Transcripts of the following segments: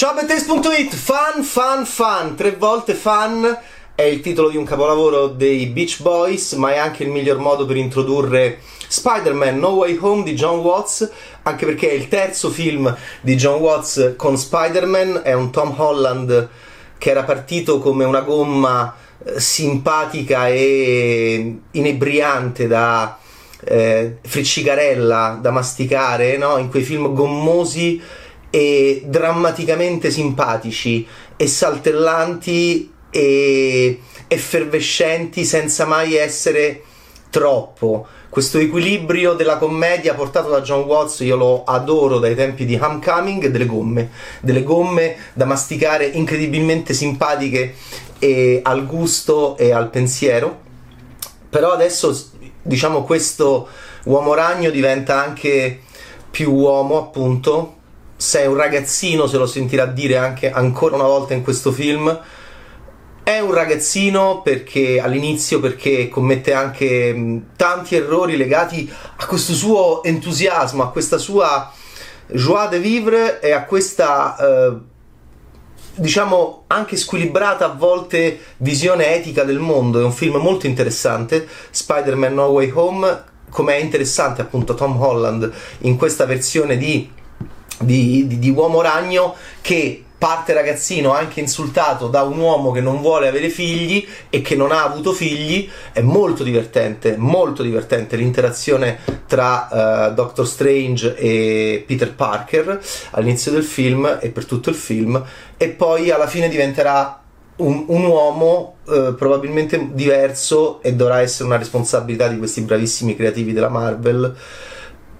Ciao Bettes.it, fan, fan, fan, tre volte fan è il titolo di un capolavoro dei Beach Boys, ma è anche il miglior modo per introdurre Spider-Man No Way Home di John Watts, anche perché è il terzo film di John Watts con Spider-Man, è un Tom Holland che era partito come una gomma eh, simpatica e inebriante da eh, friccicarella da masticare, no? in quei film gommosi e drammaticamente simpatici e saltellanti e effervescenti senza mai essere troppo. Questo equilibrio della commedia portato da John Watts io lo adoro dai tempi di Homecoming delle gomme, delle gomme da masticare incredibilmente simpatiche e al gusto e al pensiero. Però adesso diciamo questo uomo ragno diventa anche più uomo appunto sei un ragazzino, se lo sentirà dire anche ancora una volta in questo film. È un ragazzino perché all'inizio perché commette anche tanti errori legati a questo suo entusiasmo, a questa sua joie de vivre e a questa eh, diciamo anche squilibrata a volte visione etica del mondo. È un film molto interessante, Spider-Man No Way Home, come è interessante appunto Tom Holland in questa versione di di, di, di uomo ragno che parte ragazzino anche insultato da un uomo che non vuole avere figli e che non ha avuto figli è molto divertente molto divertente l'interazione tra uh, Doctor Strange e Peter Parker all'inizio del film e per tutto il film e poi alla fine diventerà un, un uomo uh, probabilmente diverso e dovrà essere una responsabilità di questi bravissimi creativi della Marvel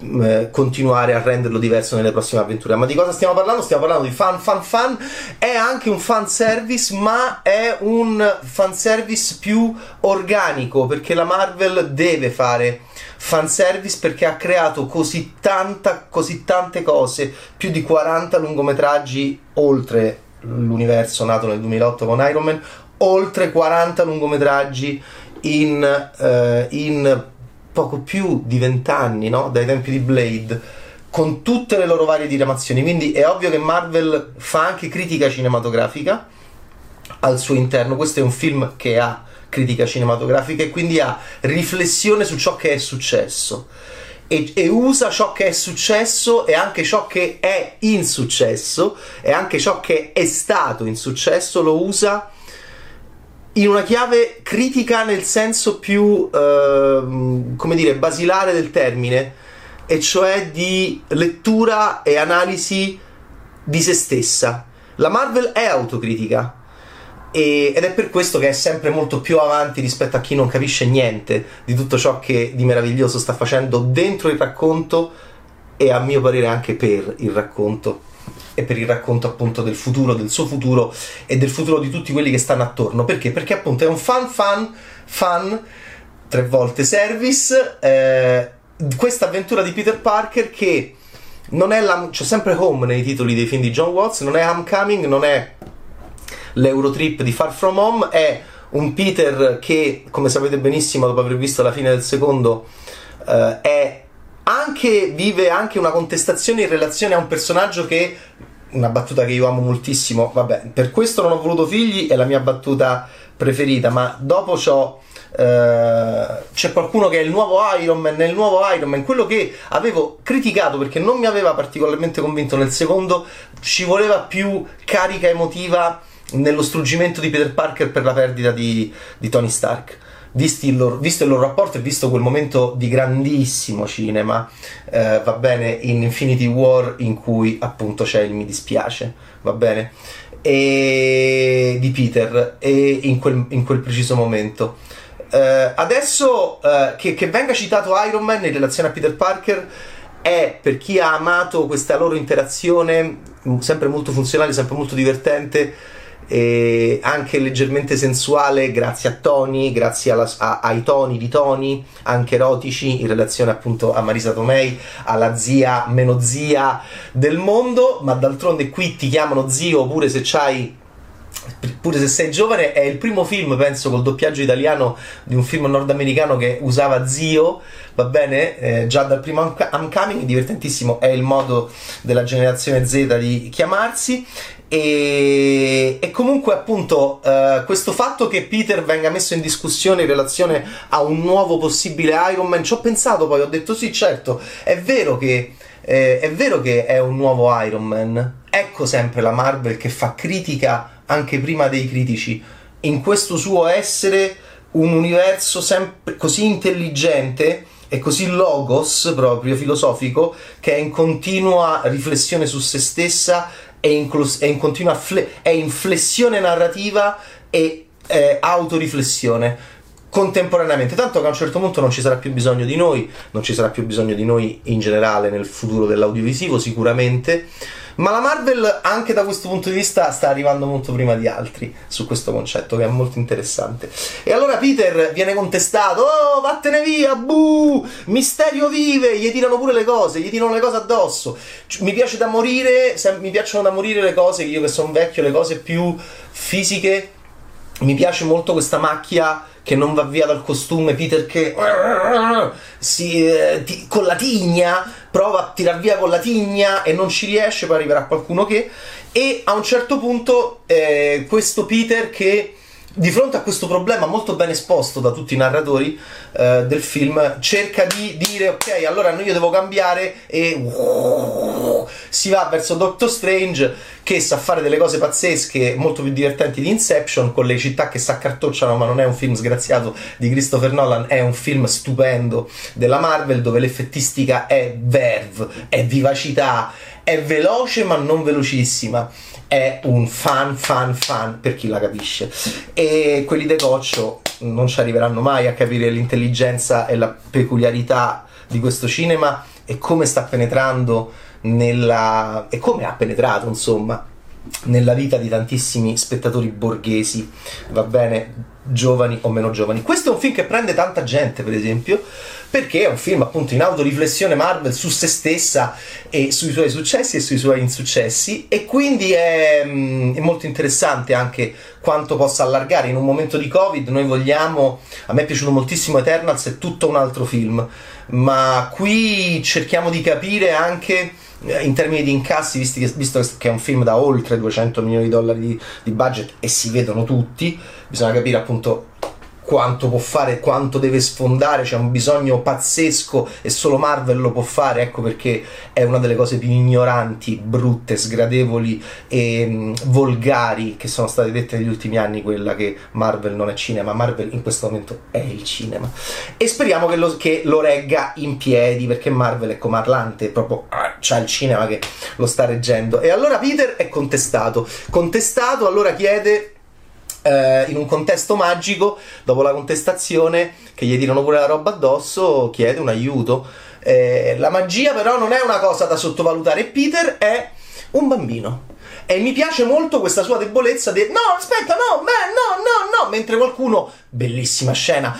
eh, continuare a renderlo diverso nelle prossime avventure. Ma di cosa stiamo parlando? Stiamo parlando di fan, fan, fan. È anche un fan service, ma è un fan service più organico perché la Marvel deve fare fan service perché ha creato così, tanta, così tante cose, più di 40 lungometraggi oltre l'universo nato nel 2008 con Iron Man, oltre 40 lungometraggi in, uh, in poco più di vent'anni, no? dai tempi di Blade, con tutte le loro varie diramazioni. Quindi è ovvio che Marvel fa anche critica cinematografica al suo interno. Questo è un film che ha critica cinematografica e quindi ha riflessione su ciò che è successo. E, e, usa ciò che è successo e anche ciò che è insuccesso e anche ciò che è stato insuccesso lo usa in una chiave critica nel senso più, eh, come dire, basilare del termine, e cioè di lettura e analisi di se stessa. La Marvel è autocritica e, ed è per questo che è sempre molto più avanti rispetto a chi non capisce niente di tutto ciò che di meraviglioso sta facendo dentro il racconto e a mio parere anche per il racconto e per il racconto appunto del futuro, del suo futuro e del futuro di tutti quelli che stanno attorno. Perché? Perché appunto è un fan fan fan tre volte service eh, questa avventura di Peter Parker che non è la, c'è sempre home nei titoli dei film di John Watts, non è Homecoming, non è l'Eurotrip di Far From Home, è un Peter che, come sapete benissimo dopo aver visto la fine del secondo, eh, è anche, vive anche una contestazione in relazione a un personaggio che una battuta che io amo moltissimo. Vabbè, per questo non ho voluto figli, è la mia battuta preferita. Ma dopo c'ho. Uh, c'è qualcuno che è il nuovo Iron Man, il nuovo Iron Man, quello che avevo criticato perché non mi aveva particolarmente convinto nel secondo, ci voleva più carica emotiva nello struggimento di Peter Parker per la perdita di, di Tony Stark il loro, visto il loro rapporto e visto quel momento di grandissimo cinema, eh, va bene, in Infinity War in cui appunto c'è il mi dispiace, va bene, e di Peter e in quel, in quel preciso momento. Eh, adesso eh, che, che venga citato Iron Man in relazione a Peter Parker è per chi ha amato questa loro interazione sempre molto funzionale, sempre molto divertente e anche leggermente sensuale grazie a Tony, grazie alla, a, ai toni di Tony, anche erotici in relazione appunto a Marisa Tomei, alla zia meno zia del mondo, ma d'altronde qui ti chiamano zio pure se c'hai pure se sei giovane, è il primo film, penso, col doppiaggio italiano di un film nordamericano che usava zio, va bene? Eh, già dal primo Homecoming, divertentissimo, è il modo della generazione Z di chiamarsi E, e, comunque appunto uh, questo fatto che Peter venga messo in discussione in relazione a un nuovo possibile Iron Man ci ho pensato poi ho detto sì certo è vero che, eh, è, vero che è un nuovo Iron Man. Ecco sempre la Marvel che fa critica anche prima dei critici. In questo suo essere un universo sempre così intelligente e così logos proprio filosofico che è in continua riflessione su se stessa è in, è in continua fle- è in flessione narrativa e eh, autoriflessione contemporaneamente, tanto che a un certo punto non ci sarà più bisogno di noi, non ci sarà più bisogno di noi in generale nel futuro dell'audiovisivo sicuramente, ma la Marvel anche da questo punto di vista sta arrivando molto prima di altri su questo concetto che è molto interessante. E allora Peter viene contestato, oh vattene via, buh, Misterio vive, gli tirano pure le cose, gli tirano le cose addosso. Mi piace da morire, mi piacciono da morire le cose, io che sono vecchio, le cose più fisiche. Mi piace molto questa macchia che non va via dal costume, Peter che si, eh, ti, con la tigna prova a tirar via con la tigna e non ci riesce, poi arriverà qualcuno che e a un certo punto eh, questo Peter che di fronte a questo problema molto ben esposto da tutti i narratori eh, del film, cerca di dire ok, allora io devo cambiare e si va verso Doctor Strange che sa fare delle cose pazzesche, molto più divertenti di Inception, con le città che si accartocciano, ma non è un film sgraziato di Christopher Nolan, è un film stupendo della Marvel dove l'effettistica è verve, è vivacità, è veloce ma non velocissima. È un fan fan fan per chi la capisce. E quelli de Coccio non ci arriveranno mai a capire l'intelligenza e la peculiarità di questo cinema e come sta penetrando nella e come ha penetrato insomma nella vita di tantissimi spettatori borghesi, va bene, giovani o meno giovani. Questo è un film che prende tanta gente, per esempio, perché è un film appunto in autoriflessione Marvel su se stessa e sui suoi successi e sui suoi insuccessi e quindi è, mm, è, molto interessante anche quanto possa allargare in un momento di covid noi vogliamo a me è piaciuto moltissimo Eternals è tutto un altro film ma qui cerchiamo di capire anche in termini di incassi, che, visto che è un film da oltre 200 milioni di dollari di, di budget e si vedono tutti, bisogna capire appunto quanto può fare, quanto deve sfondare, c'è un bisogno pazzesco e solo Marvel lo può fare, ecco perché è una delle cose più ignoranti, brutte, sgradevoli e mm, volgari che sono state dette negli ultimi anni, quella che Marvel non è cinema, Marvel in questo momento è il cinema. E speriamo che lo, che lo regga in piedi perché Marvel è comarlante, proprio ah, c'ha il cinema che lo sta reggendo. E allora Peter è contestato, contestato allora chiede eh, in un contesto magico, dopo la contestazione, che gli tirano pure la roba addosso, chiede un aiuto. Eh, la magia però non è una cosa da sottovalutare. Peter è un bambino. E mi piace molto questa sua debolezza di no, aspetta, no, beh, no, no, no, mentre qualcuno bellissima scena,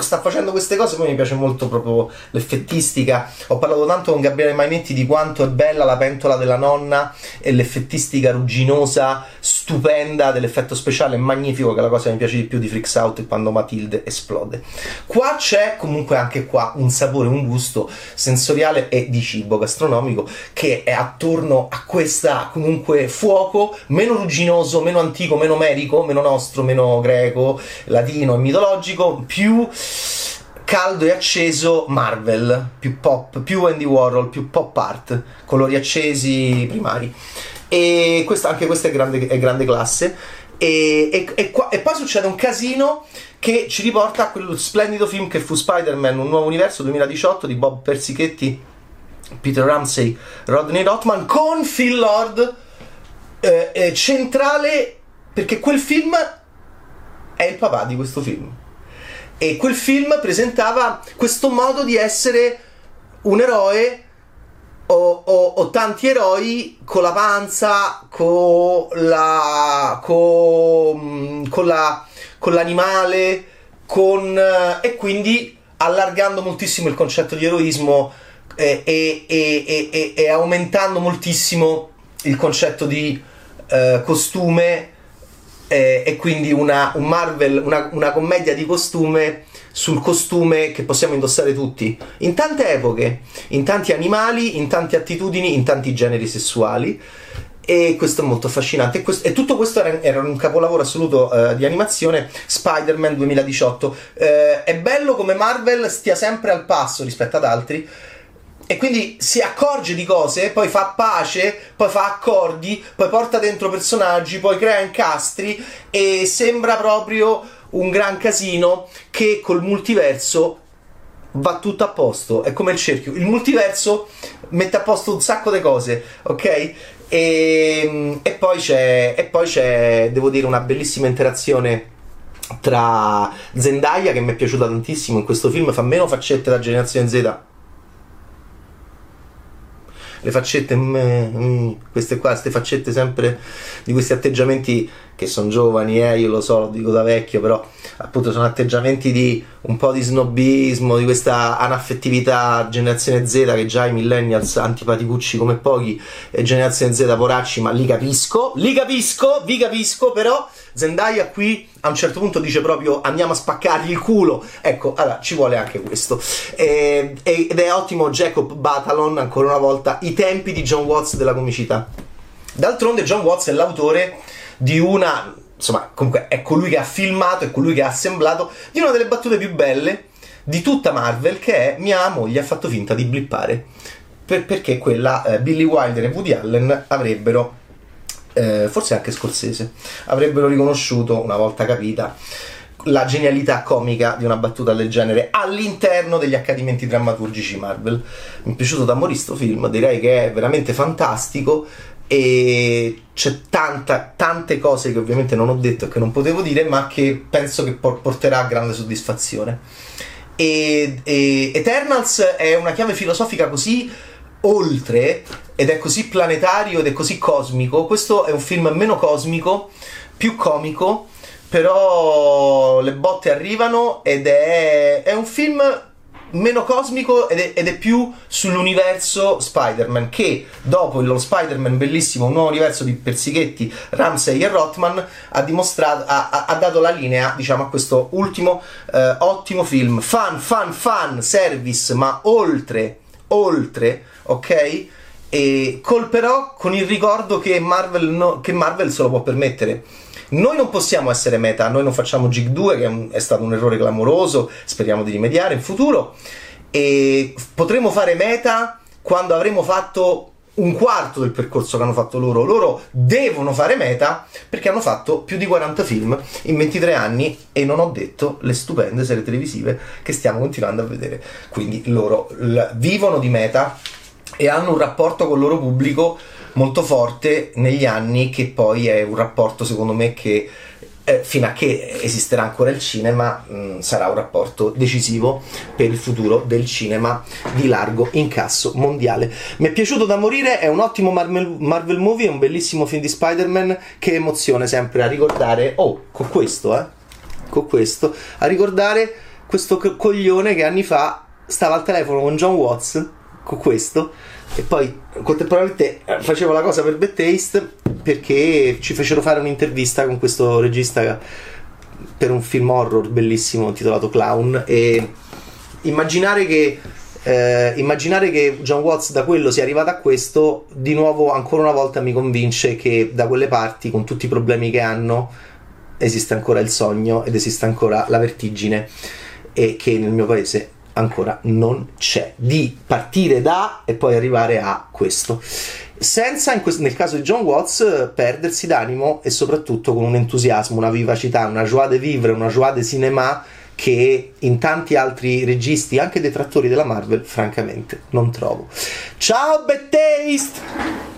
sta facendo queste cose, poi mi piace molto proprio l'effettistica. Ho parlato tanto con Gabriele Mainetti di quanto è bella la pentola della nonna e l'effettistica rugginosa, stupenda dell'effetto speciale, magnifico, che è la cosa che mi piace di più di Freaks Out quando Matilde esplode. Qua c'è comunque anche qua un sapore, un gusto sensoriale e di cibo gastronomico che è attorno a questa comunque fuoco meno rugginoso, meno antico, meno medico, meno nostro, meno greco, latino e mitologico, più caldo e acceso Marvel, più pop, più Andy Warhol, più pop art, colori accesi primari. E questa, anche questa è grande, è grande classe. E, e, e, qua, e, poi succede un casino che ci riporta a quel splendido film che fu Spider-Man, un nuovo universo 2018 di Bob Persichetti, Peter Ramsey, Rodney Rothman con Phil Lord eh, eh, centrale perché quel film è il papà di questo film. E quel film presentava questo modo di essere un eroe o, o, o tanti eroi con la panza, con la. con, con, la, con l'animale, con. e quindi allargando moltissimo il concetto di eroismo eh, e, e, e, e, aumentando moltissimo il concetto di eh, costume eh, e quindi una, un Marvel, una, una commedia di costume sul costume che possiamo indossare tutti in tante epoche, in tanti animali, in tante attitudini, in tanti generi sessuali e questo è molto affascinante. E, questo, e tutto questo era, era, un capolavoro assoluto uh, di animazione, Spider-Man 2018. Uh, è bello come Marvel stia sempre al passo rispetto ad altri. E quindi si accorge di cose, poi fa pace, poi fa accordi, poi porta dentro personaggi, poi crea incastri e sembra proprio un gran casino che col multiverso va tutto a posto, è come il cerchio. Il multiverso mette a posto un sacco di cose, ok? E, e, poi c'è, e poi c'è, devo dire, una bellissima interazione tra Zendaya che mi è piaciuta tantissimo in questo film, fa meno faccette da Generazione Z. Le faccette, mm, mm, queste qua, queste faccette sempre di questi atteggiamenti che sono giovani, eh, io lo so, lo dico da vecchio, però appunto sono atteggiamenti di un po' di snobismo, di questa anaffettività generazione Z che già i millennials antipaticucci come pochi e generazione Z poracci, ma li capisco, li capisco, vi capisco, però Zendaya qui a un certo punto dice proprio andiamo a spaccargli il culo, ecco, allora ci vuole anche questo. E, ed è ottimo Jacob Batalon, ancora una volta, i tempi di John Watts della comicità. D'altronde John Watts è l'autore di una insomma, comunque è colui che ha filmato, è colui che ha assemblato di una delle battute più belle di tutta Marvel, che è mia moglie ha fatto finta di blippare. Per, perché quella eh, Billy Wilder e Woody Allen avrebbero, eh, forse anche Scorsese, avrebbero riconosciuto una volta capita la genialità comica di una battuta del genere all'interno degli accadimenti drammaturgici Marvel. Mi è piaciuto da morire sto film, direi che è veramente fantastico e c'è tanta, tante cose che ovviamente non ho detto e che non potevo dire, ma che penso che porterà grande soddisfazione. E, e Eternals è una chiave filosofica così oltre ed è così planetario ed è così cosmico. Questo è un film meno cosmico, più comico, però le botte arrivano ed è, è un film meno cosmico ed è, ed è, più sull'universo Spider-Man che dopo lo Spider-Man bellissimo un nuovo universo di Persighetti, Ramsey e Rothman ha dimostrato ha, ha dato la linea diciamo a questo ultimo eh, ottimo film. Fan fan fan service ma oltre oltre ok? E col però con il ricordo che Marvel, no, che Marvel se lo può permettere noi non possiamo essere meta, noi non facciamo Gig 2, che è, un, è stato un errore clamoroso, speriamo di rimediare in futuro. E potremo fare meta quando avremo fatto un quarto del percorso che hanno fatto loro. Loro devono fare meta perché hanno fatto più di 40 film in 23 anni e non ho detto le stupende serie televisive che stiamo continuando a vedere. Quindi loro l- vivono di meta e hanno un rapporto con il loro pubblico molto forte negli anni che poi è un rapporto secondo me che eh, fino a che esisterà ancora il cinema mh, mm, sarà un rapporto decisivo per il futuro del cinema di largo incasso mondiale. Mi è piaciuto da morire, è un ottimo Marvel, Marvel movie, è un bellissimo film di Spider-Man, che emozione sempre a ricordare, oh, con questo, eh, con questo, a ricordare questo coglione che anni fa stava al telefono con John Watts, con questo, e poi contemporaneamente facevo la cosa per Bad Taste perché ci fecero fare un'intervista con questo regista per un film horror bellissimo intitolato Clown. E immaginare che eh, immaginare che John Watts da quello sia arrivato a questo di nuovo ancora una volta mi convince che da quelle parti con tutti i problemi che hanno esiste ancora il sogno ed esiste ancora la vertigine e che nel mio paese ancora non c'è, di partire da e poi arrivare a questo. Senza, questo, nel caso di John Watts, perdersi d'animo e soprattutto con un entusiasmo, una vivacità, una joie de vivre, una joie de cinéma che in tanti altri registi, anche detrattori della Marvel, francamente non trovo. Ciao, Bad Taste!